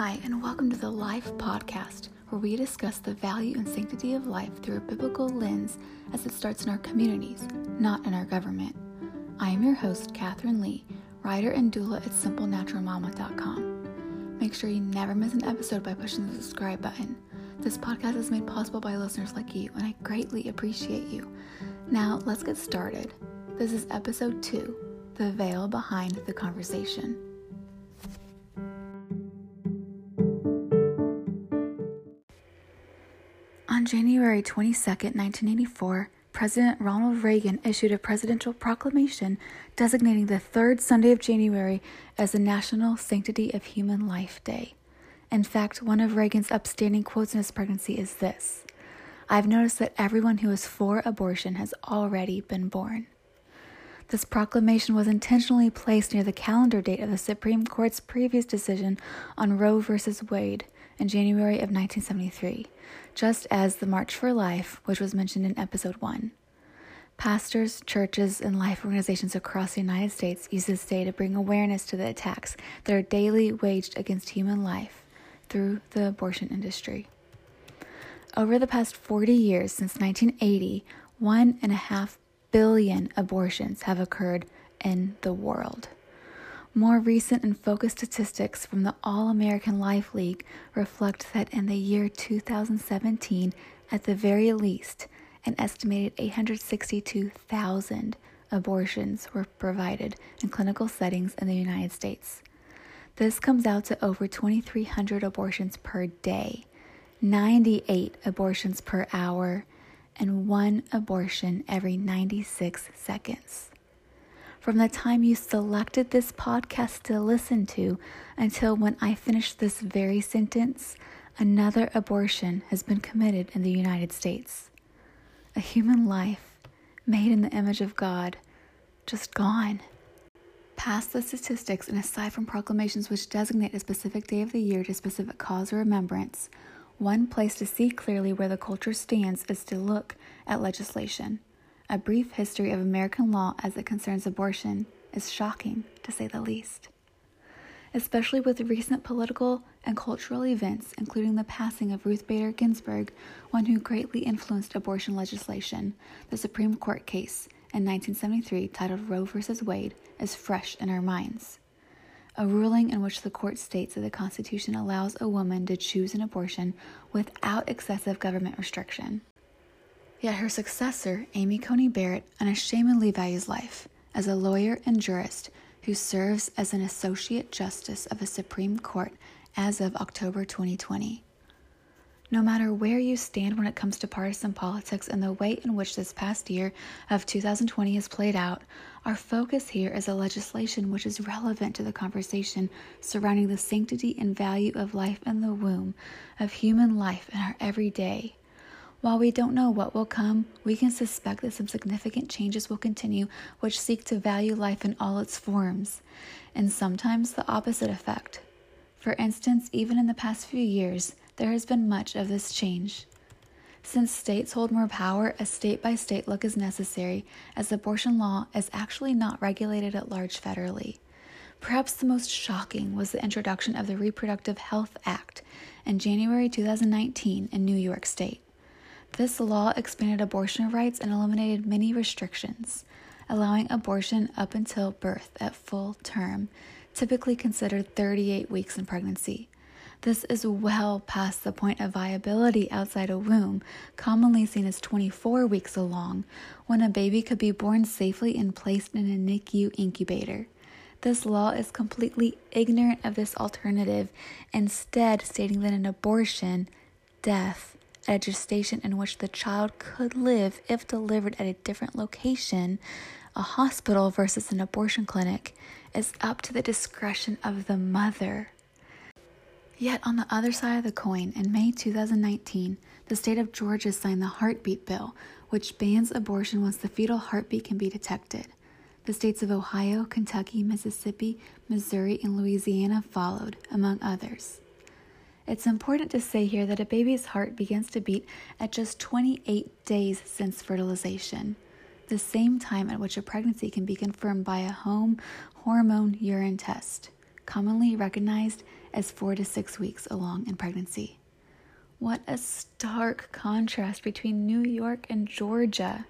Hi, and welcome to the Life Podcast, where we discuss the value and sanctity of life through a biblical lens as it starts in our communities, not in our government. I am your host, Katherine Lee, writer and doula at SimpleNaturalMama.com. Make sure you never miss an episode by pushing the subscribe button. This podcast is made possible by listeners like you, and I greatly appreciate you. Now, let's get started. This is episode two The Veil Behind the Conversation. On January 22, 1984, President Ronald Reagan issued a presidential proclamation designating the third Sunday of January as the National Sanctity of Human Life Day. In fact, one of Reagan's upstanding quotes in his pregnancy is this I've noticed that everyone who is for abortion has already been born. This proclamation was intentionally placed near the calendar date of the Supreme Court's previous decision on Roe v. Wade in January of 1973, just as the March for Life, which was mentioned in episode 1. Pastors, churches, and life organizations across the United States use this day to bring awareness to the attacks that are daily waged against human life through the abortion industry. Over the past 40 years, since 1980, one and a half billion abortions have occurred in the world. More recent and focused statistics from the All American Life League reflect that in the year 2017, at the very least, an estimated 862,000 abortions were provided in clinical settings in the United States. This comes out to over 2,300 abortions per day, 98 abortions per hour, and one abortion every 96 seconds. From the time you selected this podcast to listen to until when I finish this very sentence, another abortion has been committed in the United States. A human life made in the image of God, just gone. Past the statistics and aside from proclamations which designate a specific day of the year to specific cause or remembrance, one place to see clearly where the culture stands is to look at legislation. A brief history of American law as it concerns abortion is shocking, to say the least. Especially with recent political and cultural events, including the passing of Ruth Bader Ginsburg, one who greatly influenced abortion legislation, the Supreme Court case in 1973 titled Roe v. Wade is fresh in our minds a ruling in which the court states that the Constitution allows a woman to choose an abortion without excessive government restriction. Yet her successor, Amy Coney Barrett, unashamedly values life as a lawyer and jurist who serves as an Associate Justice of the Supreme Court as of October 2020. No matter where you stand when it comes to partisan politics and the way in which this past year of 2020 has played out, our focus here is a legislation which is relevant to the conversation surrounding the sanctity and value of life in the womb, of human life in our everyday. While we don't know what will come, we can suspect that some significant changes will continue which seek to value life in all its forms, and sometimes the opposite effect. For instance, even in the past few years, there has been much of this change. Since states hold more power, a state by state look is necessary, as abortion law is actually not regulated at large federally. Perhaps the most shocking was the introduction of the Reproductive Health Act in January 2019 in New York State. This law expanded abortion rights and eliminated many restrictions, allowing abortion up until birth at full term, typically considered 38 weeks in pregnancy. This is well past the point of viability outside a womb, commonly seen as 24 weeks along, when a baby could be born safely and placed in a NICU incubator. This law is completely ignorant of this alternative, instead, stating that an abortion, death, at a gestation in which the child could live if delivered at a different location, a hospital versus an abortion clinic, is up to the discretion of the mother. Yet, on the other side of the coin, in May 2019, the state of Georgia signed the Heartbeat Bill, which bans abortion once the fetal heartbeat can be detected. The states of Ohio, Kentucky, Mississippi, Missouri, and Louisiana followed, among others. It's important to say here that a baby's heart begins to beat at just 28 days since fertilization, the same time at which a pregnancy can be confirmed by a home hormone urine test commonly recognized as four to six weeks along in pregnancy. What a stark contrast between New York and Georgia.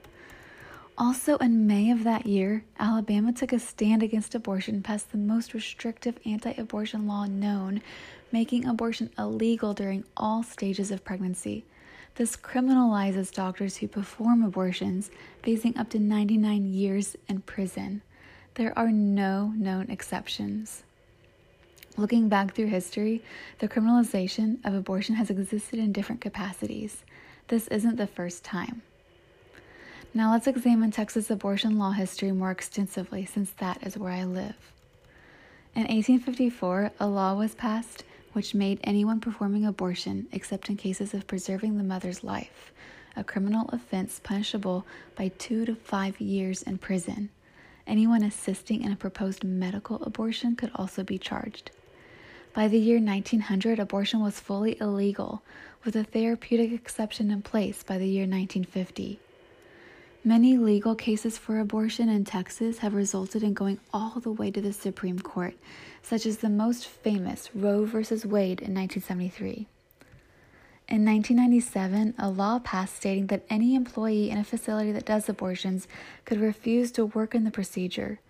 Also, in May of that year, Alabama took a stand against abortion, passed the most restrictive anti abortion law known, making abortion illegal during all stages of pregnancy. This criminalizes doctors who perform abortions, facing up to 99 years in prison. There are no known exceptions. Looking back through history, the criminalization of abortion has existed in different capacities. This isn't the first time. Now let's examine Texas abortion law history more extensively since that is where I live. In 1854, a law was passed which made anyone performing abortion, except in cases of preserving the mother's life, a criminal offense punishable by two to five years in prison. Anyone assisting in a proposed medical abortion could also be charged. By the year 1900, abortion was fully illegal, with a therapeutic exception in place by the year 1950. Many legal cases for abortion in Texas have resulted in going all the way to the Supreme Court, such as the most famous Roe v. Wade in 1973. In 1997, a law passed stating that any employee in a facility that does abortions could refuse to work in the procedure.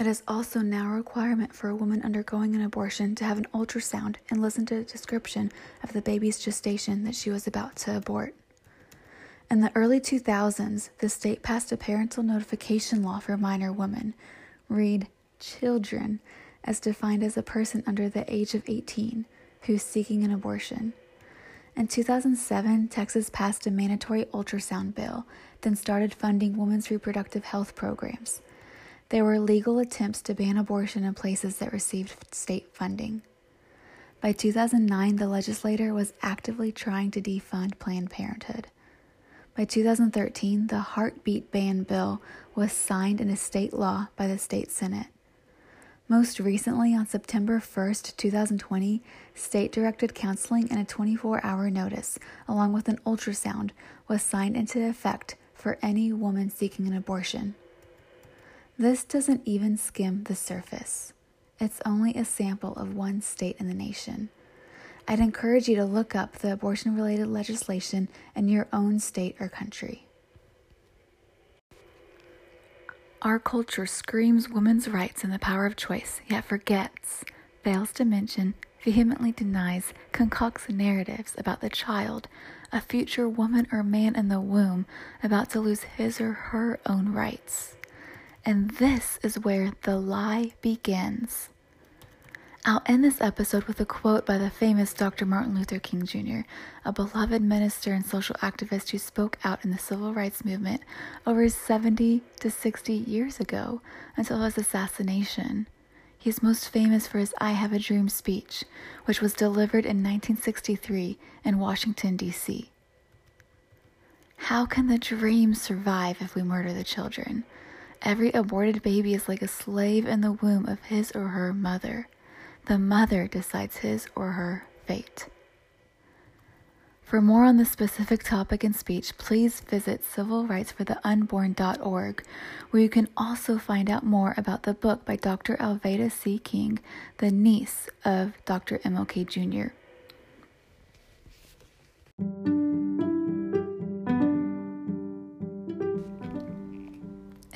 It is also now a requirement for a woman undergoing an abortion to have an ultrasound and listen to a description of the baby's gestation that she was about to abort. In the early 2000s, the state passed a parental notification law for minor women, read children, as defined as a person under the age of 18 who's seeking an abortion. In 2007, Texas passed a mandatory ultrasound bill, then started funding women's reproductive health programs. There were legal attempts to ban abortion in places that received state funding. By 2009, the legislature was actively trying to defund Planned Parenthood. By 2013, the heartbeat ban bill was signed into state law by the state Senate. Most recently, on September 1, 2020, state directed counseling and a 24 hour notice, along with an ultrasound, was signed into effect for any woman seeking an abortion. This doesn't even skim the surface. It's only a sample of one state in the nation. I'd encourage you to look up the abortion related legislation in your own state or country. Our culture screams women's rights and the power of choice, yet forgets, fails to mention, vehemently denies, concocts narratives about the child, a future woman or man in the womb about to lose his or her own rights. And this is where the lie begins. I'll end this episode with a quote by the famous Dr. Martin Luther King Jr., a beloved minister and social activist who spoke out in the civil rights movement over 70 to 60 years ago until his assassination. He is most famous for his I Have a Dream speech, which was delivered in 1963 in Washington, D.C. How can the dream survive if we murder the children? Every aborted baby is like a slave in the womb of his or her mother. The mother decides his or her fate. For more on this specific topic and speech, please visit civilrightsfortheunborn.org, where you can also find out more about the book by Dr. Alveda C. King, the niece of Dr. MLK Jr.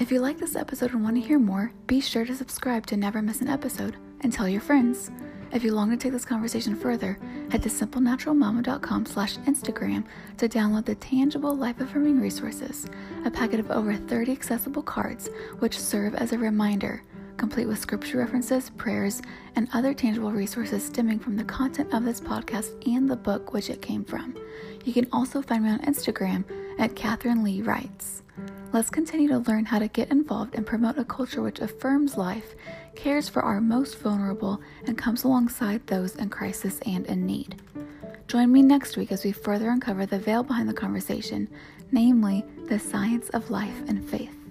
If you like this episode and want to hear more, be sure to subscribe to never miss an episode and tell your friends. If you long to take this conversation further, head to simplenaturalmama.com slash Instagram to download the tangible life-affirming resources, a packet of over 30 accessible cards which serve as a reminder, complete with scripture references, prayers, and other tangible resources stemming from the content of this podcast and the book which it came from. You can also find me on Instagram at Catherine Lee Writes. Let's continue to learn how to get involved and promote a culture which affirms life, cares for our most vulnerable, and comes alongside those in crisis and in need. Join me next week as we further uncover the veil behind the conversation, namely the science of life and faith.